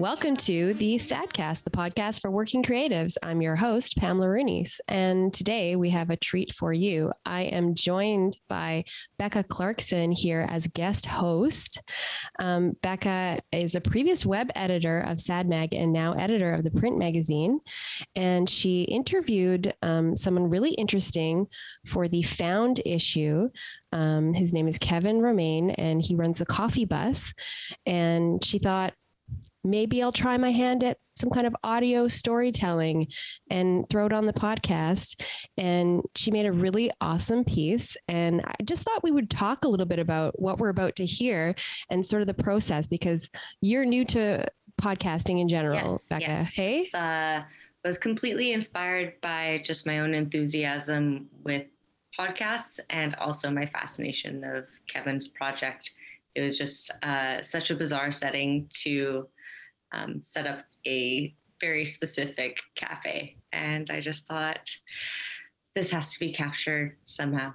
Welcome to the Sadcast, the podcast for working creatives. I'm your host, Pamela Rooney's, and today we have a treat for you. I am joined by Becca Clarkson here as guest host. Um, Becca is a previous web editor of SadMag and now editor of the print magazine, and she interviewed um, someone really interesting for the Found issue. Um, his name is Kevin Romain, and he runs the Coffee Bus. And she thought, maybe I'll try my hand at some kind of audio storytelling and throw it on the podcast. And she made a really awesome piece. And I just thought we would talk a little bit about what we're about to hear and sort of the process because you're new to podcasting in general, yes, Becca. Yes. Hey? Uh, was completely inspired by just my own enthusiasm with podcasts and also my fascination of Kevin's project. It was just uh, such a bizarre setting to um, set up a very specific cafe. And I just thought this has to be captured somehow.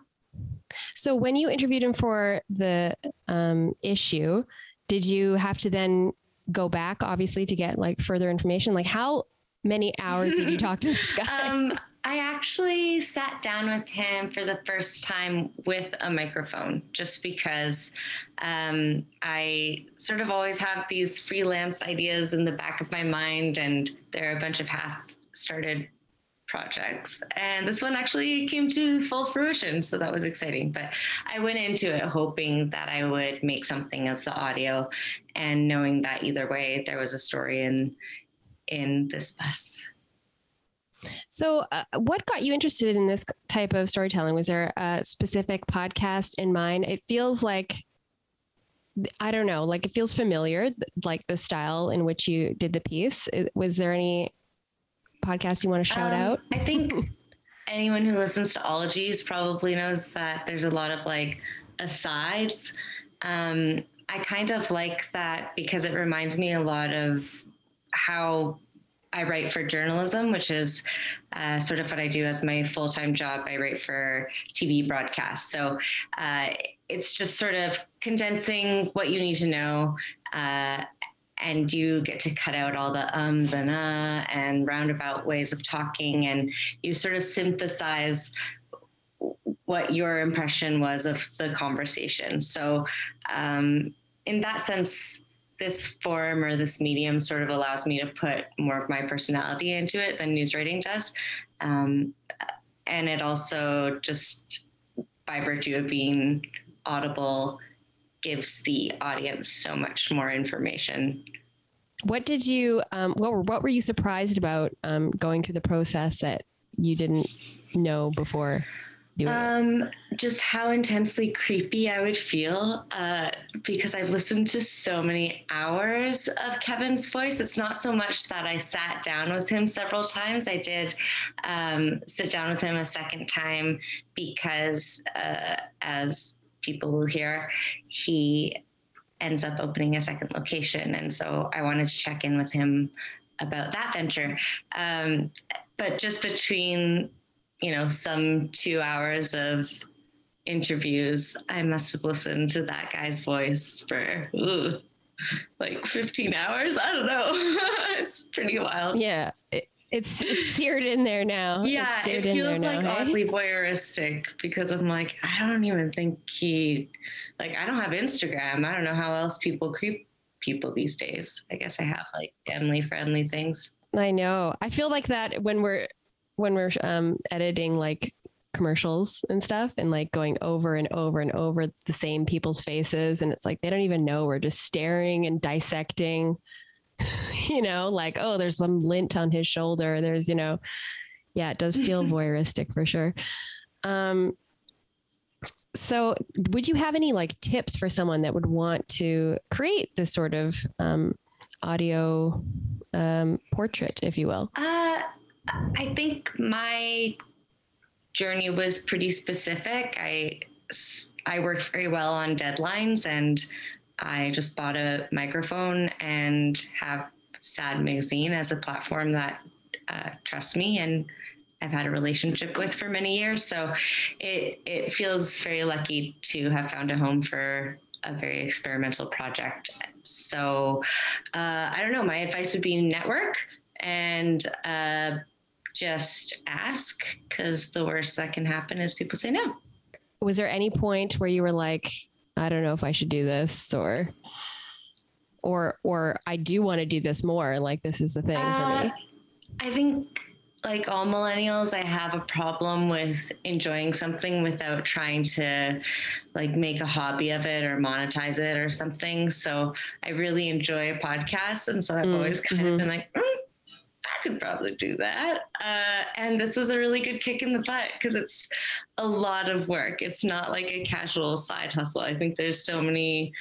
So when you interviewed him for the um, issue, did you have to then go back, obviously, to get like further information? Like how many hours did you talk to this guy? Um, I actually sat down with him for the first time with a microphone just because um, I sort of always have these freelance ideas in the back of my mind, and there are a bunch of half started projects. And this one actually came to full fruition. So that was exciting. But I went into it hoping that I would make something of the audio and knowing that either way there was a story in in this bus. So, uh, what got you interested in this type of storytelling? Was there a specific podcast in mind? It feels like, I don't know, like it feels familiar, like the style in which you did the piece. Was there any podcast you want to shout um, out? I think anyone who listens to Ologies probably knows that there's a lot of like asides. Um, I kind of like that because it reminds me a lot of how I write for journalism, which is uh, sort of what I do as my full time job. I write for TV broadcasts. So uh, it's just sort of condensing what you need to know. Uh, and you get to cut out all the ums and uh and roundabout ways of talking, and you sort of synthesize what your impression was of the conversation. So, um, in that sense, this form or this medium sort of allows me to put more of my personality into it than news writing does. Um, and it also just, by virtue of being audible, gives the audience so much more information. What did you, um, what, were, what were you surprised about um, going through the process that you didn't know before? Um, just how intensely creepy I would feel uh, because I've listened to so many hours of Kevin's voice. It's not so much that I sat down with him several times. I did um, sit down with him a second time because, uh, as people will hear, he ends up opening a second location. And so I wanted to check in with him about that venture. Um, but just between you know, some two hours of interviews, I must have listened to that guy's voice for ooh, like 15 hours. I don't know. it's pretty wild. Yeah. It, it's, it's seared in there now. Yeah, it feels like now, oddly hey? voyeuristic because I'm like, I don't even think he, like, I don't have Instagram. I don't know how else people creep people these days. I guess I have like family friendly things. I know. I feel like that when we're when we're um, editing like commercials and stuff and like going over and over and over the same people's faces and it's like they don't even know we're just staring and dissecting you know like oh there's some lint on his shoulder there's you know. Yeah it does feel voyeuristic for sure. Um so would you have any like tips for someone that would want to create this sort of um, audio um, portrait if you will? Uh I think my journey was pretty specific. I I work very well on deadlines, and I just bought a microphone and have Sad Magazine as a platform that uh, trusts me and I've had a relationship with for many years. So it it feels very lucky to have found a home for a very experimental project. So uh, I don't know. My advice would be network and uh, just ask because the worst that can happen is people say no. Was there any point where you were like, I don't know if I should do this or or or I do want to do this more. Like this is the thing uh, for me. I think like all millennials, I have a problem with enjoying something without trying to like make a hobby of it or monetize it or something. So I really enjoy a podcast. And so I've mm, always kind mm-hmm. of been like, mm, could probably do that. Uh, and this is a really good kick in the butt because it's a lot of work. It's not like a casual side hustle. I think there's so many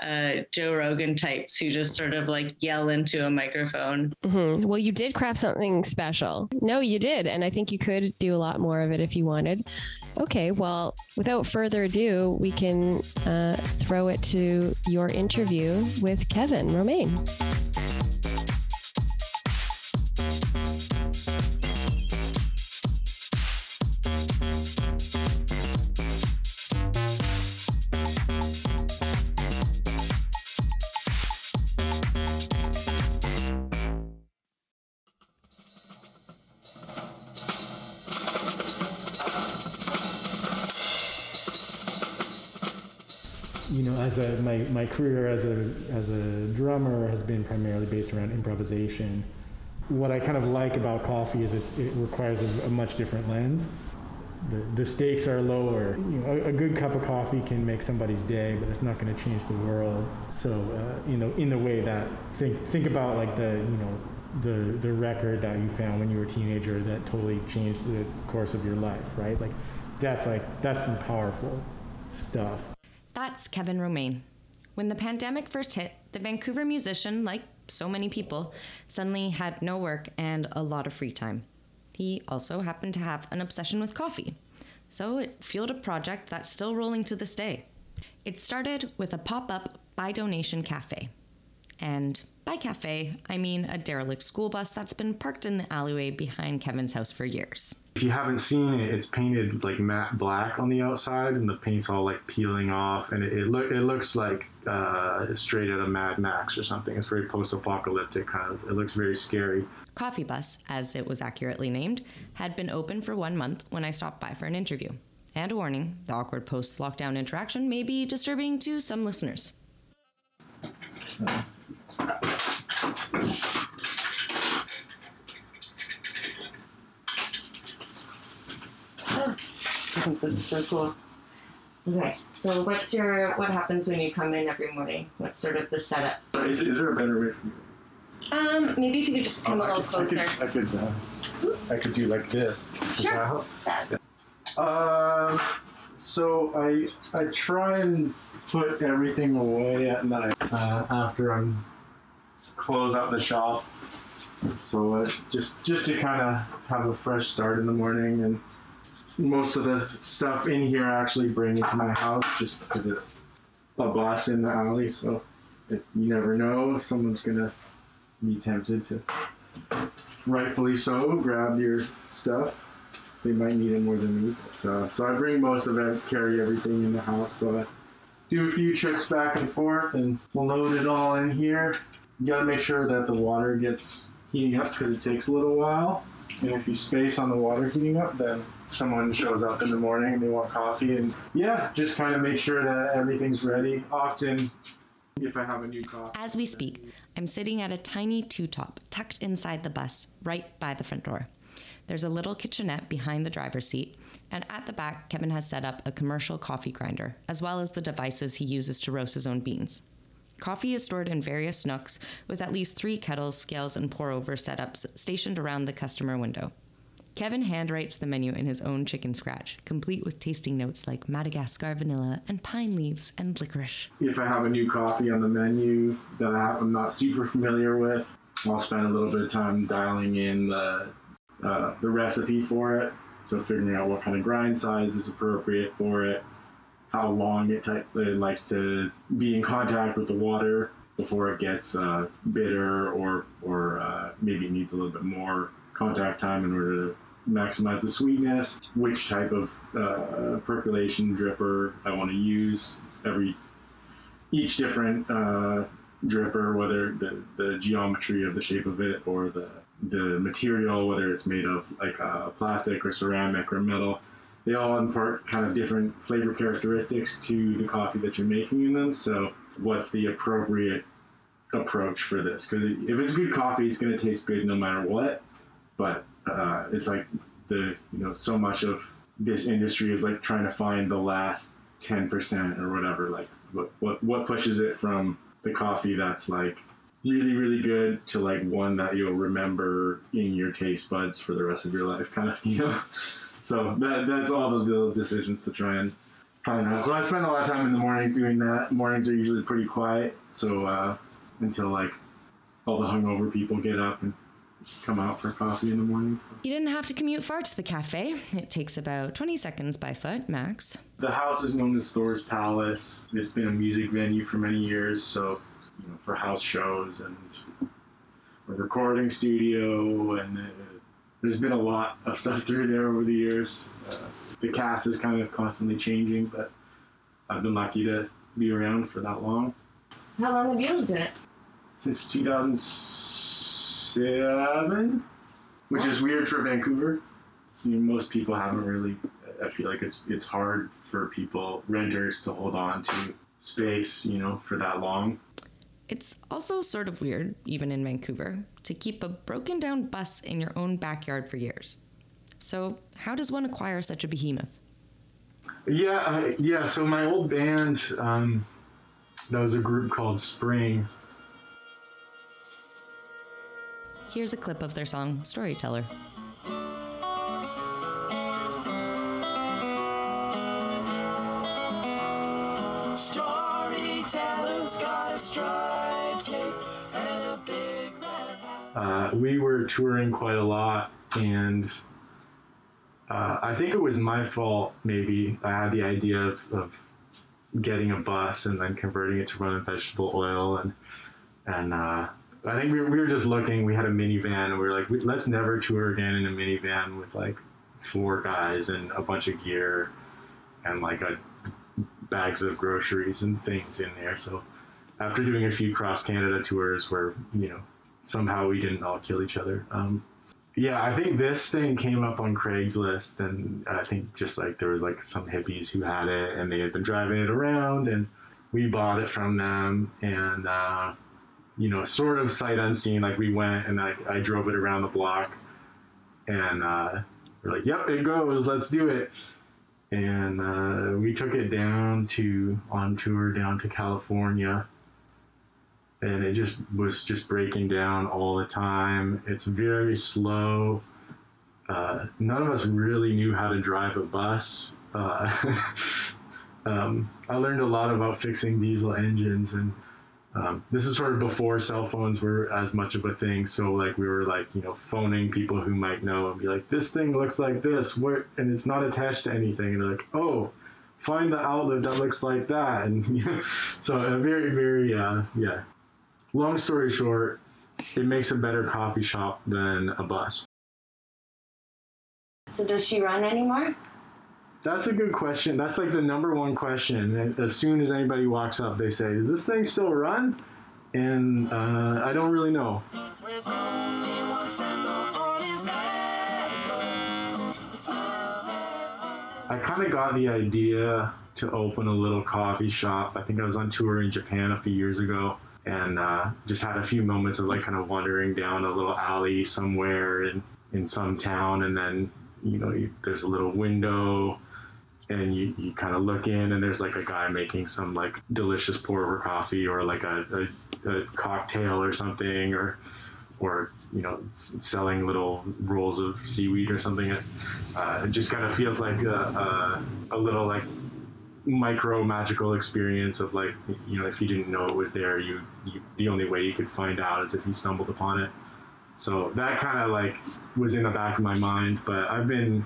uh, Joe Rogan types who just sort of like yell into a microphone. Mm-hmm. Well, you did craft something special. No, you did. And I think you could do a lot more of it if you wanted. Okay, well, without further ado, we can uh, throw it to your interview with Kevin Romain. as a, my, my career as a, as a drummer has been primarily based around improvisation. What I kind of like about coffee is it requires a, a, much different lens. The, the stakes are lower. You know, a, a, good cup of coffee can make somebody's day, but it's not going to change the world. So, uh, you know, in the way that think think about like the you know the the record that you found when you were a teenager that totally changed the course of your life, right? Like that's like that's some powerful stuff. That's Kevin Romain. When the pandemic first hit, the Vancouver musician, like so many people, suddenly had no work and a lot of free time. He also happened to have an obsession with coffee, so it fueled a project that's still rolling to this day. It started with a pop up by donation cafe. And by cafe, I mean a derelict school bus that's been parked in the alleyway behind Kevin's house for years. If you haven't seen it, it's painted like matte black on the outside, and the paint's all like peeling off, and it, it look it looks like uh, straight out of Mad Max or something. It's very post-apocalyptic kind of. It looks very scary. Coffee Bus, as it was accurately named, had been open for one month when I stopped by for an interview. And a warning: the awkward post-lockdown interaction may be disturbing to some listeners. I think this is so cool. Okay, so what's your what happens when you come in every morning? What's sort of the setup? Is, is there a better way? Um, maybe if you could just come oh, a little closer. I could, I could, uh, I could do like this. Sure. Uh, so I I try and put everything away at night uh, after I'm close out the shop. So uh, just just to kind of have a fresh start in the morning and most of the stuff in here I actually bring into my house just because it's a bus in the alley. So if you never know if someone's gonna be tempted to, rightfully so, grab your stuff. They might need it more than me. So, so I bring most of it, carry everything in the house. So I do a few trips back and forth, and we'll load it all in here. You gotta make sure that the water gets heating up because it takes a little while. And if you space on the water heating up, then someone shows up in the morning and they want coffee. And yeah, just kind of make sure that everything's ready. Often, if I have a new coffee. As we speak, I'm sitting at a tiny two top tucked inside the bus, right by the front door. There's a little kitchenette behind the driver's seat, and at the back, Kevin has set up a commercial coffee grinder, as well as the devices he uses to roast his own beans. Coffee is stored in various nooks with at least three kettles, scales, and pour over setups stationed around the customer window. Kevin handwrites the menu in his own chicken scratch, complete with tasting notes like Madagascar vanilla and pine leaves and licorice. If I have a new coffee on the menu that I'm not super familiar with, I'll spend a little bit of time dialing in the, uh, the recipe for it. So figuring out what kind of grind size is appropriate for it, how long it, t- it likes to be in contact with the water before it gets uh, bitter or or uh, maybe needs a little bit more contact time in order to maximize the sweetness, which type of uh, percolation dripper I want to use. Every each different uh, dripper, whether the, the geometry of the shape of it or the the material, whether it's made of like uh, plastic or ceramic or metal, they all impart kind of different flavor characteristics to the coffee that you're making in them. So, what's the appropriate approach for this? Because if it's good coffee, it's going to taste good no matter what. But uh, it's like the you know so much of this industry is like trying to find the last ten percent or whatever. Like what what what pushes it from the coffee that's like really really good to like one that you'll remember in your taste buds for the rest of your life, kind of you know. So that that's all the little decisions to try and find out. So I spend a lot of time in the mornings doing that. Mornings are usually pretty quiet, so uh, until like all the hungover people get up and come out for coffee in the morning. So. You didn't have to commute far to the cafe. It takes about 20 seconds by foot, max. The house is known as Thor's Palace. It's been a music venue for many years, so you know for house shows and a recording studio, and uh, there's been a lot of stuff through there over the years. Uh, the cast is kind of constantly changing, but I've been lucky to be around for that long. How long have you lived in it? Since 2007, which is weird for Vancouver. You know, most people haven't really. I feel like it's it's hard for people renters to hold on to space, you know, for that long. It's also sort of weird, even in Vancouver, to keep a broken down bus in your own backyard for years. So, how does one acquire such a behemoth? Yeah, uh, yeah. So my old band, um, that was a group called Spring. Here's a clip of their song Storyteller. Uh, we were touring quite a lot, and uh, I think it was my fault. Maybe I had the idea of, of getting a bus and then converting it to run vegetable oil, and and uh, I think we were, we were just looking. We had a minivan, and we were like, let's never tour again in a minivan with like four guys and a bunch of gear and like a bags of groceries and things in there. So after doing a few cross Canada tours where you know somehow we didn't all kill each other. Um, yeah, I think this thing came up on Craigslist, and I think just like there was like some hippies who had it, and they had been driving it around, and we bought it from them, and uh, you know, sort of sight unseen. Like we went and I, I drove it around the block, and uh, we're like, "Yep, it goes. Let's do it." And uh, we took it down to on tour down to California, and it just was just breaking down all the time. It's very slow. Uh, none of us really knew how to drive a bus. Uh, um, I learned a lot about fixing diesel engines, and um, this is sort of before cell phones were as much of a thing. So like we were like you know phoning people who might know and be like, this thing looks like this, where and it's not attached to anything, and they're like, oh, find the outlet that looks like that, and you know, so a very very uh, yeah. Long story short, it makes a better coffee shop than a bus. So does she run anymore? That's a good question. That's like the number one question. As soon as anybody walks up, they say, "Does this thing still run?" And uh, I don't really know. There's only one sandal on his left foot. It smells like I kind of got the idea to open a little coffee shop. I think I was on tour in Japan a few years ago and uh, just had a few moments of like kind of wandering down a little alley somewhere in, in some town. And then, you know, you, there's a little window and you, you kind of look in and there's like a guy making some like delicious pour over coffee or like a, a, a cocktail or something or or you know selling little rolls of seaweed or something uh, it just kind of feels like a, a, a little like micro magical experience of like you know if you didn't know it was there you, you the only way you could find out is if you stumbled upon it so that kind of like was in the back of my mind but i've been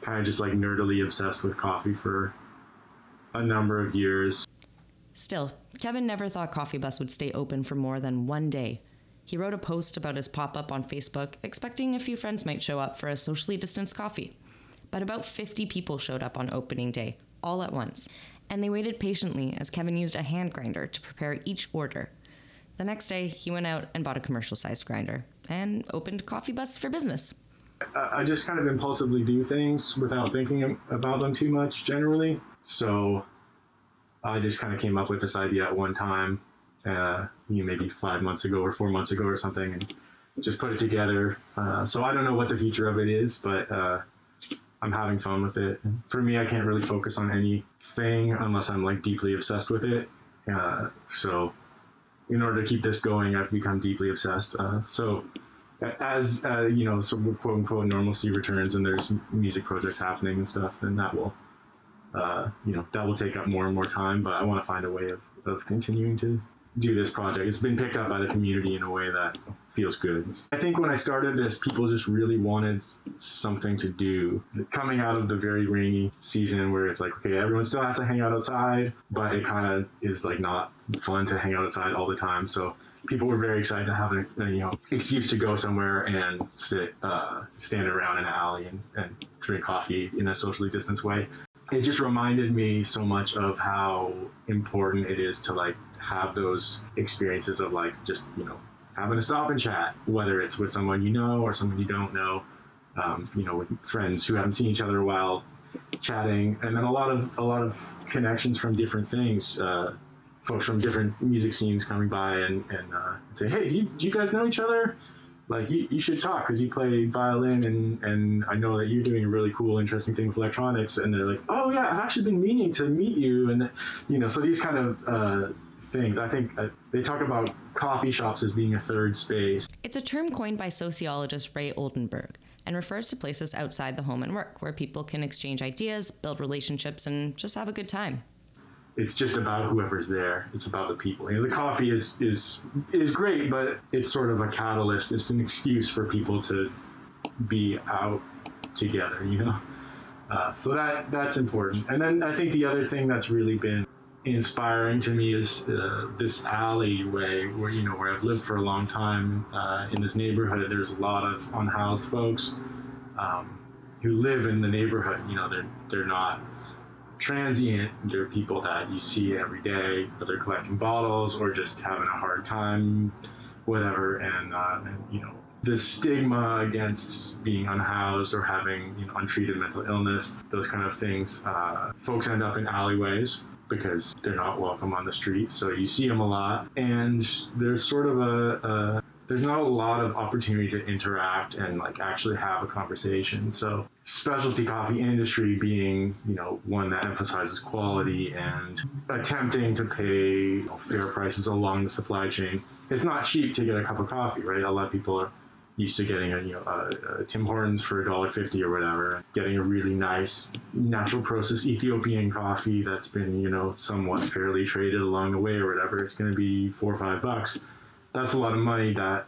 kind of just like nerdily obsessed with coffee for a number of years Still, Kevin never thought Coffee Bus would stay open for more than one day. He wrote a post about his pop up on Facebook, expecting a few friends might show up for a socially distanced coffee. But about 50 people showed up on opening day, all at once. And they waited patiently as Kevin used a hand grinder to prepare each order. The next day, he went out and bought a commercial sized grinder and opened Coffee Bus for business. I just kind of impulsively do things without thinking about them too much generally. So I just kind of came up with this idea at one time, uh, you know, maybe five months ago or four months ago or something, and just put it together. Uh, so I don't know what the future of it is, but uh, I'm having fun with it. For me, I can't really focus on anything unless I'm like deeply obsessed with it. Uh, so in order to keep this going, I've become deeply obsessed. Uh, so as uh, you know, sort of quote unquote normalcy returns and there's music projects happening and stuff, then that will, uh, you know, that will take up more and more time. But I want to find a way of, of continuing to do this project. It's been picked up by the community in a way that feels good. I think when I started this, people just really wanted something to do. Coming out of the very rainy season where it's like, okay, everyone still has to hang out outside, but it kind of is like not fun to hang out outside all the time. So people were very excited to have a, a you know excuse to go somewhere and sit, uh, stand around in an alley and, and drink coffee in a socially distanced way. It just reminded me so much of how important it is to like have those experiences of like just you know having a stop and chat, whether it's with someone you know or someone you don't know, um, you know, with friends who haven't seen each other a while, chatting, and then a lot of a lot of connections from different things. Uh, folks from different music scenes coming by and, and uh, say, hey, do you, do you guys know each other? Like, you, you should talk because you play violin and, and I know that you're doing a really cool, interesting thing with electronics. And they're like, oh, yeah, I've actually been meaning to meet you. And, you know, so these kind of uh, things, I think uh, they talk about coffee shops as being a third space. It's a term coined by sociologist Ray Oldenburg and refers to places outside the home and work where people can exchange ideas, build relationships, and just have a good time. it's just about whoever's there. It's about the people. You know, the coffee is is is great, but it's sort of a catalyst. It's an excuse for people to be out together. You know, uh, so that that's important. And then I think the other thing that's really been inspiring to me is uh, this alleyway where you know where I've lived for a long time uh, in this neighborhood. There's a lot of unhoused folks um, who live in the neighborhood. You know, they're they're not transient. They're people that you see every day, whether collecting bottles or just having a hard time, whatever. And, uh, and you know, the stigma against being unhoused or having you know untreated mental illness, those kind of things, uh, folks end up in alleyways because they're not welcome on the street. So you see them a lot, and there's sort of a, a there's not a lot of opportunity to interact and like actually have a conversation. So specialty coffee industry being, you know, one that emphasizes quality and attempting to pay you know, fair prices along the supply chain. It's not cheap to get a cup of coffee, right? A lot of people are used to getting a you know a, a Tim Hortons for a dollar fifty or whatever, getting a really nice natural process Ethiopian coffee that's been you know somewhat fairly traded along the way or whatever. It's going to be four or five bucks that's a lot of money that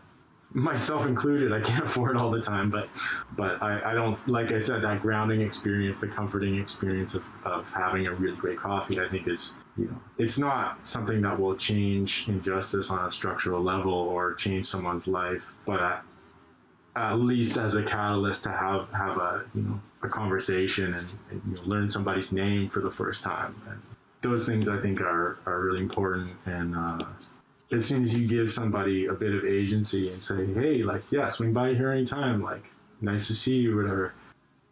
myself included i can't afford all the time but but i, I don't like i said that grounding experience the comforting experience of, of having a really great coffee i think is you know it's not something that will change injustice on a structural level or change someone's life but at least as a catalyst to have have a you know a conversation and, and you know, learn somebody's name for the first time and those things i think are are really important and uh, as soon as you give somebody a bit of agency and say, hey, like, yeah, swing by here anytime, like, nice to see you, whatever.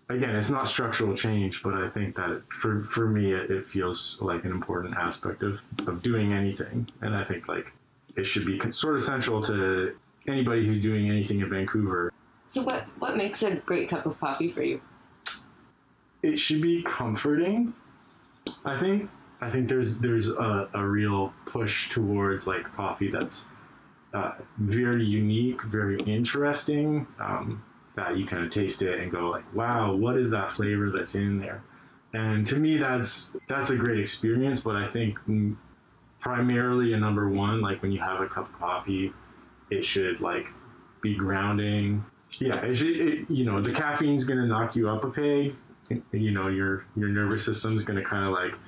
Again, it's not structural change, but I think that for, for me, it, it feels like an important aspect of, of doing anything. And I think, like, it should be sort of central to anybody who's doing anything in Vancouver. So what what makes a great cup of coffee for you? It should be comforting, I think. I think there's there's a, a real push towards like coffee that's uh, very unique, very interesting. Um, that you kind of taste it and go like, wow, what is that flavor that's in there? And to me, that's that's a great experience. But I think primarily a number one, like when you have a cup of coffee, it should like be grounding. Yeah, it. It, you know, the caffeine's gonna knock you up a peg. You know, your your nervous system's gonna kind of like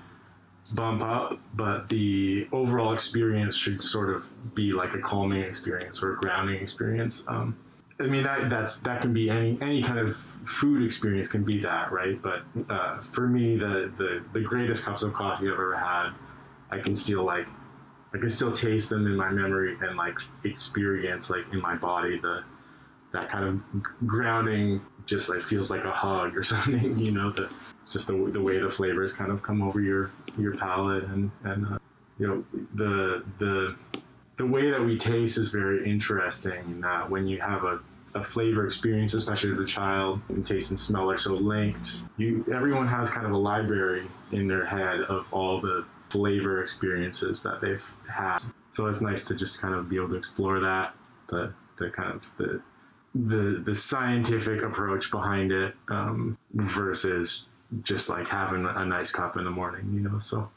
bump up, but the overall experience should sort of be like a calming experience or a grounding experience. Um, I mean that that's that can be any any kind of food experience can be that right but uh, for me the, the the greatest cups of coffee I've ever had I can still like I can still taste them in my memory and like experience like in my body the that kind of grounding just like feels like a hug or something you know the just the, the way the flavors kind of come over your your palate and and uh, you know the the the way that we taste is very interesting in that when you have a, a flavor experience, especially as a child, and taste and smell are so linked. You everyone has kind of a library in their head of all the flavor experiences that they've had. So it's nice to just kind of be able to explore that, the the kind of the the the scientific approach behind it um, versus just like having a nice cup in the morning, you know. So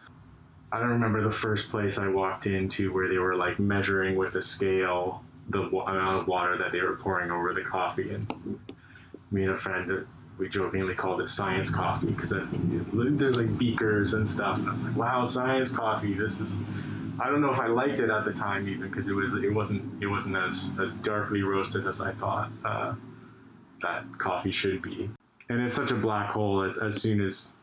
I don't remember the first place I walked into where they were like measuring with a scale the wa- amount of water that they were pouring over the coffee. And me and a friend, we jokingly called it science coffee because there's like beakers and stuff. And I was like, wow, science coffee. This is. I don't know if I liked it at the time even because it was it wasn't it wasn't as as darkly roasted as I thought uh, that coffee should be. And it's such a black hole as as soon as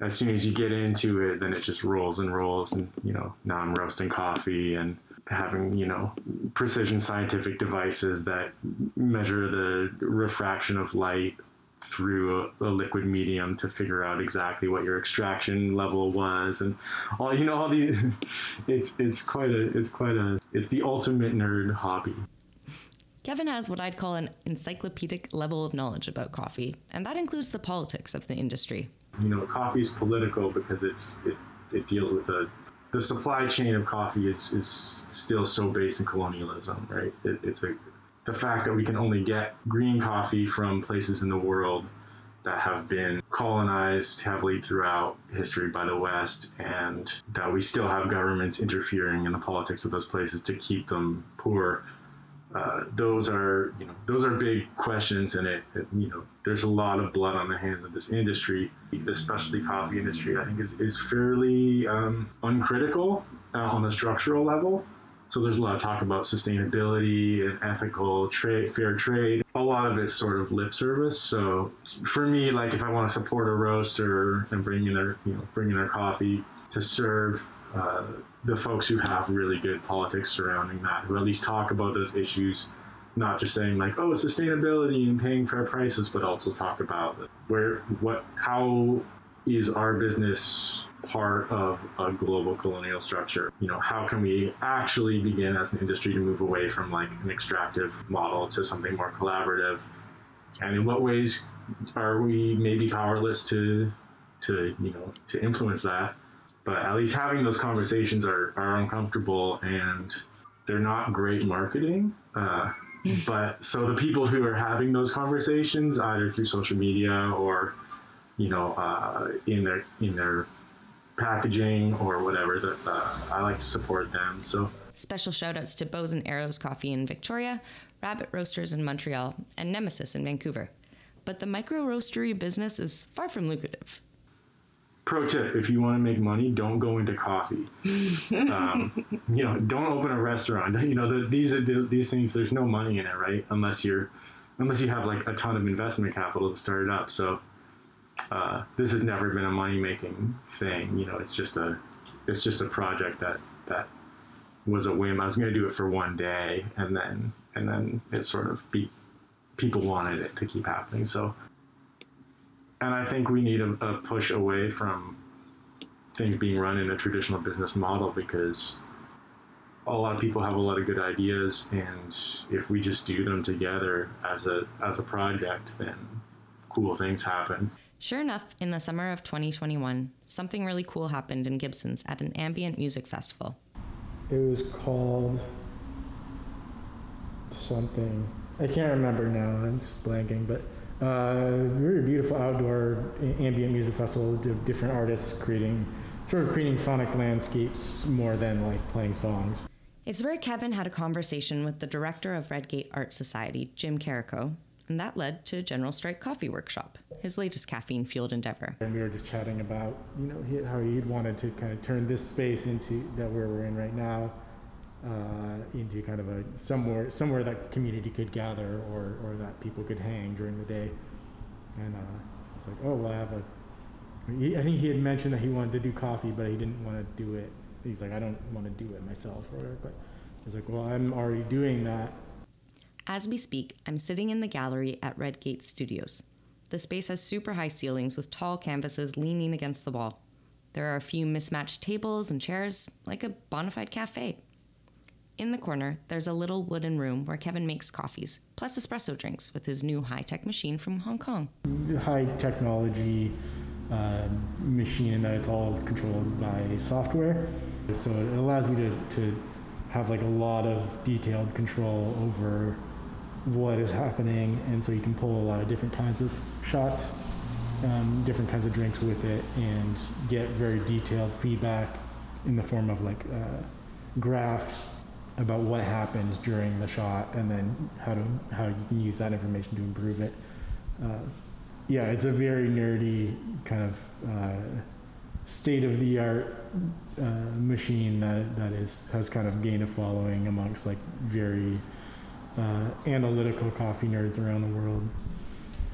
as soon as you get into it, then it just rolls and rolls. And, you know, now I'm roasting coffee and having, you know, precision scientific devices that measure the refraction of light through a, a liquid medium to figure out exactly what your extraction level was and all you know all these it's it's quite a it's quite a it's the ultimate nerd hobby Kevin has what I'd call an encyclopedic level of knowledge about coffee, and that includes the politics of the industry. you know, coffee is political because it's it, it deals with the the supply chain of coffee is, is still so based in colonialism, right? It, it's a the fact that we can only get green coffee from places in the world that have been colonized heavily throughout history by the West, and that we still have governments interfering in the politics of those places to keep them poor. Uh, those are you know those are big questions and it, it you know there's a lot of blood on the hands of this industry the specialty coffee industry i think is, is fairly um, uncritical uh, on a structural level so there's a lot of talk about sustainability and ethical trade fair trade. A lot of it's sort of lip service. So for me like if i want to support a roaster and bring in their you know bring in their coffee to serve uh, the folks who have really good politics surrounding that, who at least talk about those issues, not just saying like, oh, sustainability and paying fair prices, but also talk about where, what, how is our business part of a global colonial structure? You know, how can we actually begin as an industry to move away from like an extractive model to something more collaborative? And in what ways are we maybe powerless to, to you know, to influence that? but at least having those conversations are, are uncomfortable and they're not great marketing. Uh, but so the people who are having those conversations, either through social media or, you know, uh, in their in their packaging or whatever, that uh, I like to support them. So Special shout outs to Bows and Arrows Coffee in Victoria, Rabbit Roasters in Montreal, and Nemesis in Vancouver. But the micro roastery business is far from lucrative. pro tip if you want to make money don't go into coffee um, you know don't open a restaurant you know the, these are the, these things there's no money in it right unless you're unless you have like a ton of investment capital to start it up so uh, this has never been a money making thing you know it's just a it's just a project that that was a whim i was going to do it for one day and then and then it sort of be people wanted it to keep happening so and I think we need a, a push away from things being run in a traditional business model because a lot of people have a lot of good ideas, and if we just do them together as a as a project, then cool things happen. Sure enough, in the summer of 2021, something really cool happened in Gibsons at an ambient music festival. It was called something. I can't remember now. I'm just blanking, but uh, very beautiful outdoor ambient music festival with different artists creating, sort of creating sonic landscapes more than like playing songs. It's where Kevin had a conversation with the director of Redgate Art Society, Jim Carrico, and that led to General Strike Coffee Workshop, his latest caffeine fueled endeavor. And we were just chatting about, you know, how he'd wanted to kind of turn this space into that where we're in right now uh, into kind of a somewhere somewhere that community could gather or or that people could hang during the day. And uh, it's like, oh, well, I have a. I think he had mentioned that he wanted to do coffee, but he didn't want to do it. He's like, I don't want to do it myself or whatever. But he's like, well, I'm already doing that. As we speak, I'm sitting in the gallery at Redgate Studios. The space has super high ceilings with tall canvases leaning against the wall. There are a few mismatched tables and chairs, like a bona fide cafe. In the corner, there's a little wooden room where Kevin makes coffees, plus espresso drinks with his new high tech machine from Hong Kong. High technology uh, machine in that it's all controlled by software. So it allows you to, to have like a lot of detailed control over what is happening, and so you can pull a lot of different kinds of shots, um, different kinds of drinks with it, and get very detailed feedback in the form of like uh, graphs about what happens during the shot, and then how to how you can use that information to improve it. Uh, yeah, it's a very nerdy kind of uh, state of the art uh, machine that, that is has kind of gained a following amongst like very uh, analytical coffee nerds around the world.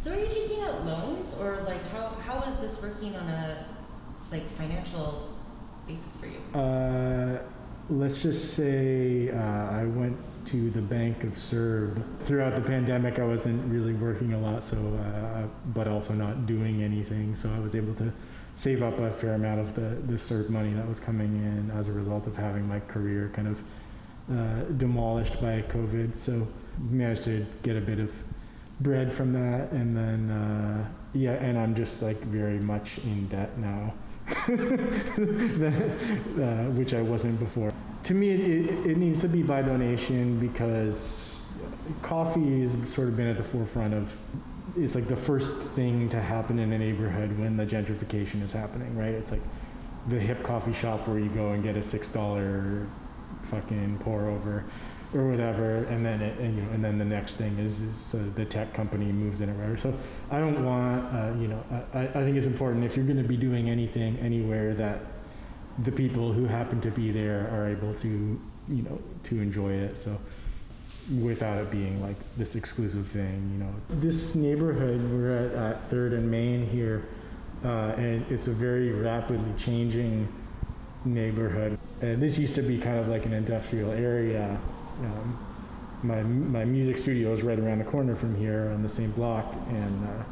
So are you taking out loans or like how, how is this working on a like financial basis for you? Uh, let's just say uh, I went to the Bank of CERB. Throughout the pandemic, I wasn't really working a lot, so uh, but also not doing anything. So I was able to save up a fair amount of the, the CERB money that was coming in as a result of having my career kind of uh, demolished by COVID. So managed to get a bit of bread from that, and then uh, yeah, and I'm just like very much in debt now, uh, which I wasn't before. To me, it, it, it needs to be by donation because coffee has sort of been at the forefront of. It's like the first thing to happen in a neighborhood when the gentrification is happening, right? It's like the hip coffee shop where you go and get a six dollar fucking pour over or whatever, and then it, and, you know, and then the next thing is, is uh, the tech company moves in or whatever. So I don't want, uh, you know, I, I think it's important if you're going to be doing anything anywhere that the people who happen to be there are able to, you know, to enjoy it. So without it being like this exclusive thing, you know. This neighborhood, we're at, at Third and Main here, uh, and it's a very rapidly changing neighborhood. And this used to be kind of like an industrial area. Um, my my music studio is right around the corner from here on the same block, and uh,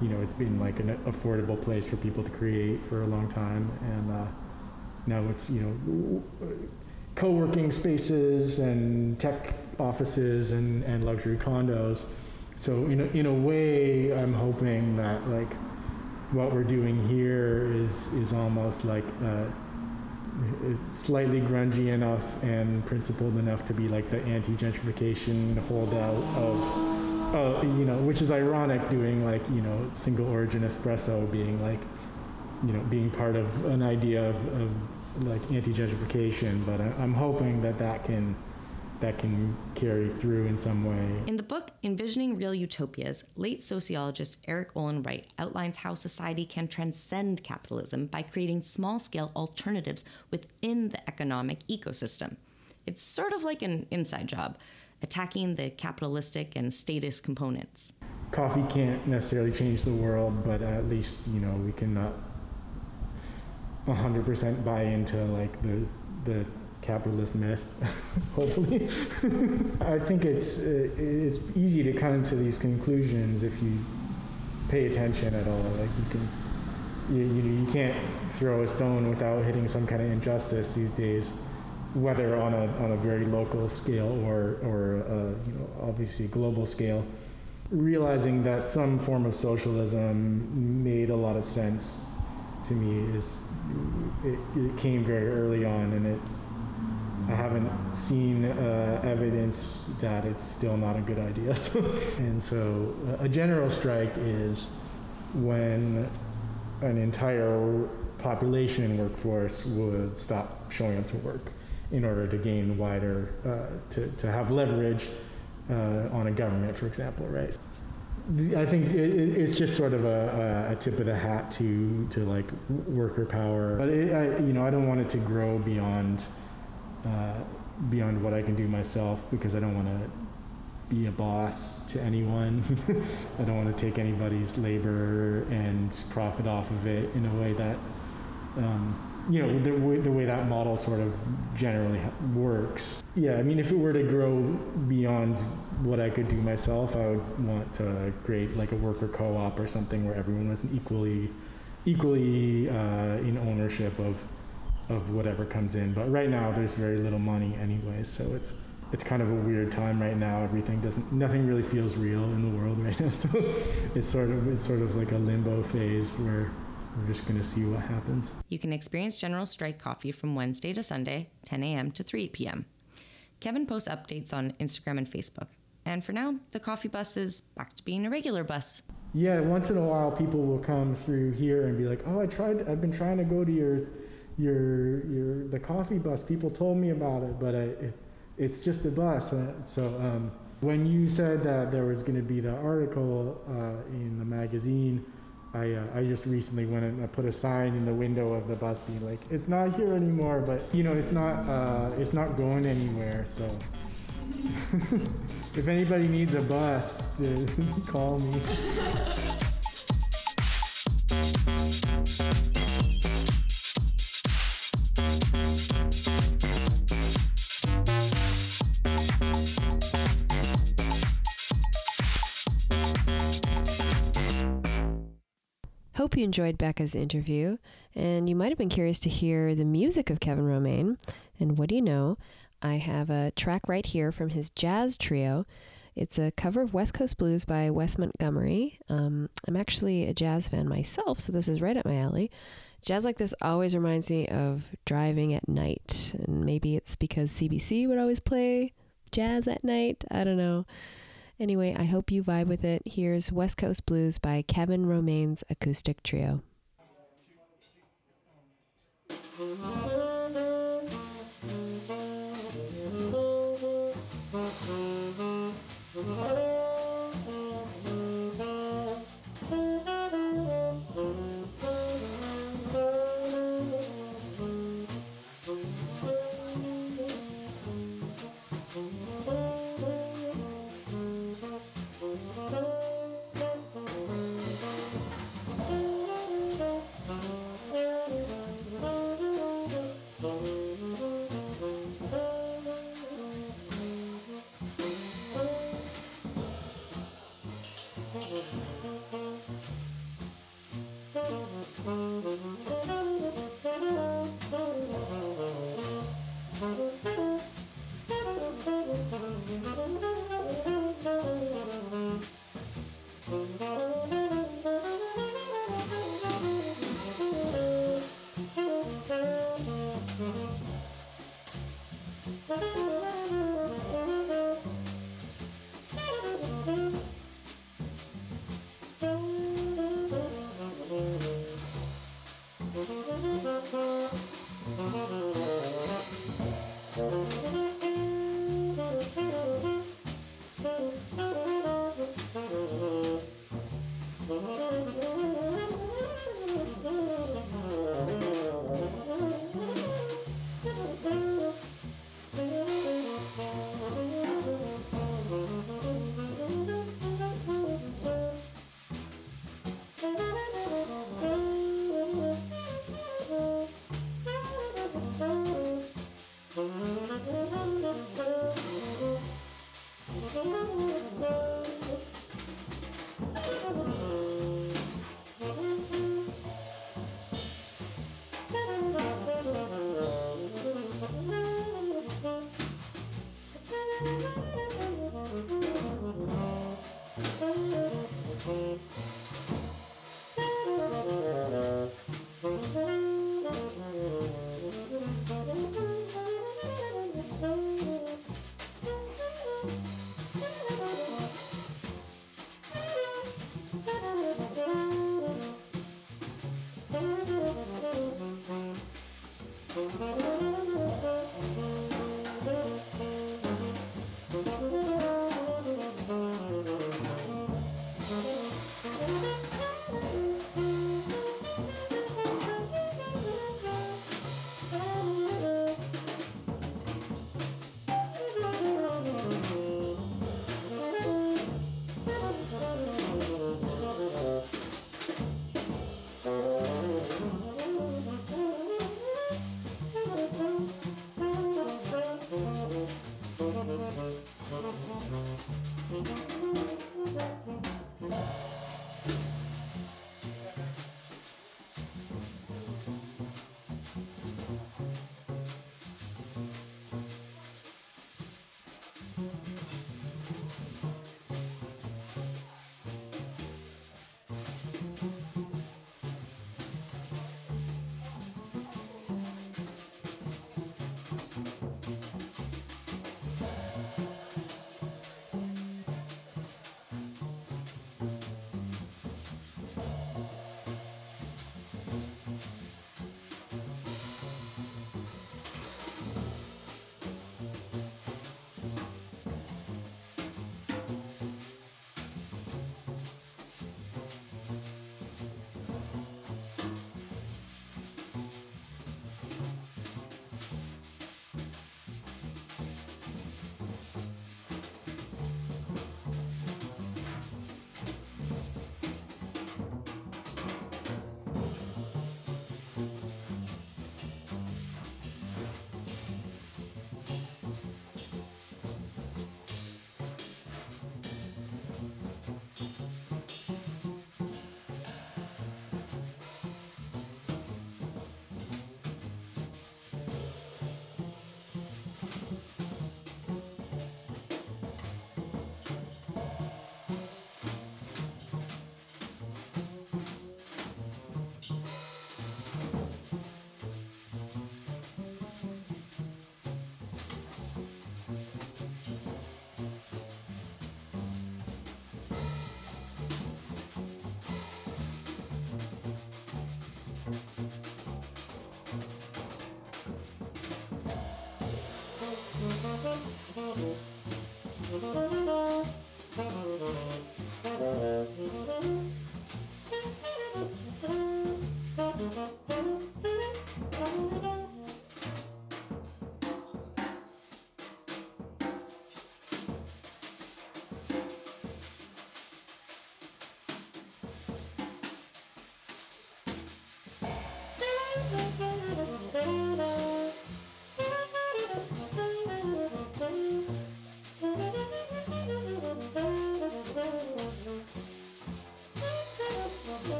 you know it's been like an affordable place for people to create for a long time, and uh, now it's you know co-working spaces and tech offices and, and luxury condos. So in a, in a way, I'm hoping that like what we're doing here is is almost like uh, slightly grungy enough and principled enough to be like the anti-gentrification holdout of, uh, you know, which is ironic doing like you know single origin espresso being like, you know, being part of an idea of, of like anti-gentrification. But I, I'm hoping that that can that can carry through in some way. In the book Envisioning Real Utopias, late sociologist Erik Olin Wright outlines how society can transcend capitalism by creating small scale alternatives within the economic ecosystem. It's sort of like an inside job, attacking the capitalistic and status components. Coffee can't necessarily change the world, but at least you know we can not 100% buy into like the the capitalist myth. hopefully, I think it's uh, it's easy to come to these conclusions if you pay attention at all. Like you can. You, you, you can't throw a stone without hitting some kind of injustice these days, whether on a, on a very local scale or, or uh, you know, obviously global scale. Realizing that some form of socialism made a lot of sense to me is it, it came very early on and it I haven't seen uh, evidence that it's still not a good idea. and so, a general strike is when an entire population and workforce would stop showing up to work in order to gain wider, uh, to, to have leverage uh, on a government, for example, right? I think it, it's just sort of a, a, tip of the hat to to like worker power, but it, I, you know I don't want it to grow beyond uh, beyond what I can do myself because I don't want to be a boss to anyone. I don't want to take anybody's labor and profit off of it in a way that, um, you know, the, way- the way that model sort of generally works. Yeah, I mean, if it were to grow beyond what I could do myself, I would want to create like a worker co-op or something where everyone was equally, equally uh, in ownership of, of whatever comes in. But right now, there's very little money anyway, so it's it's kind of a weird time right now. Everything doesn't, nothing really feels real in the world right now. So it's sort of it's sort of like a limbo phase where we're just gonna see what happens. You can experience General Strike coffee from Wednesday to Sunday, 10 a.m. to 3 p.m. Kevin posts updates on Instagram and Facebook. And for now, the coffee bus is back to being a regular bus. Yeah, once in a while, people will come through here and be like, "Oh, I tried. I've been trying to go to your, your, your the coffee bus. People told me about it, but I, it, it's just a bus." Uh, so um, when you said that there was going to be the article uh, in the magazine, I uh, I just recently went and I put a sign in the window of the bus being like, "It's not here anymore," but you know, it's not uh, it's not going anywhere. So. if anybody needs a bus, call me. you enjoyed Becca's interview, and you might have been curious to hear the music of Kevin Romain. And what do you know? I have a track right here from his jazz trio. It's a cover of West Coast Blues by Wes Montgomery. Um, I'm actually a jazz fan myself, so this is right up my alley. Jazz like this always reminds me of driving at night, and maybe it's because CBC would always play jazz at night. I don't know. Anyway, I hope you vibe with it. Here's West Coast Blues by Kevin Romain's acoustic trio.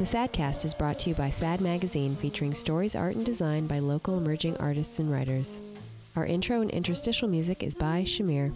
The Sadcast is brought to you by Sad Magazine, featuring stories, art, and design by local emerging artists and writers. Our intro and interstitial music is by Shamir.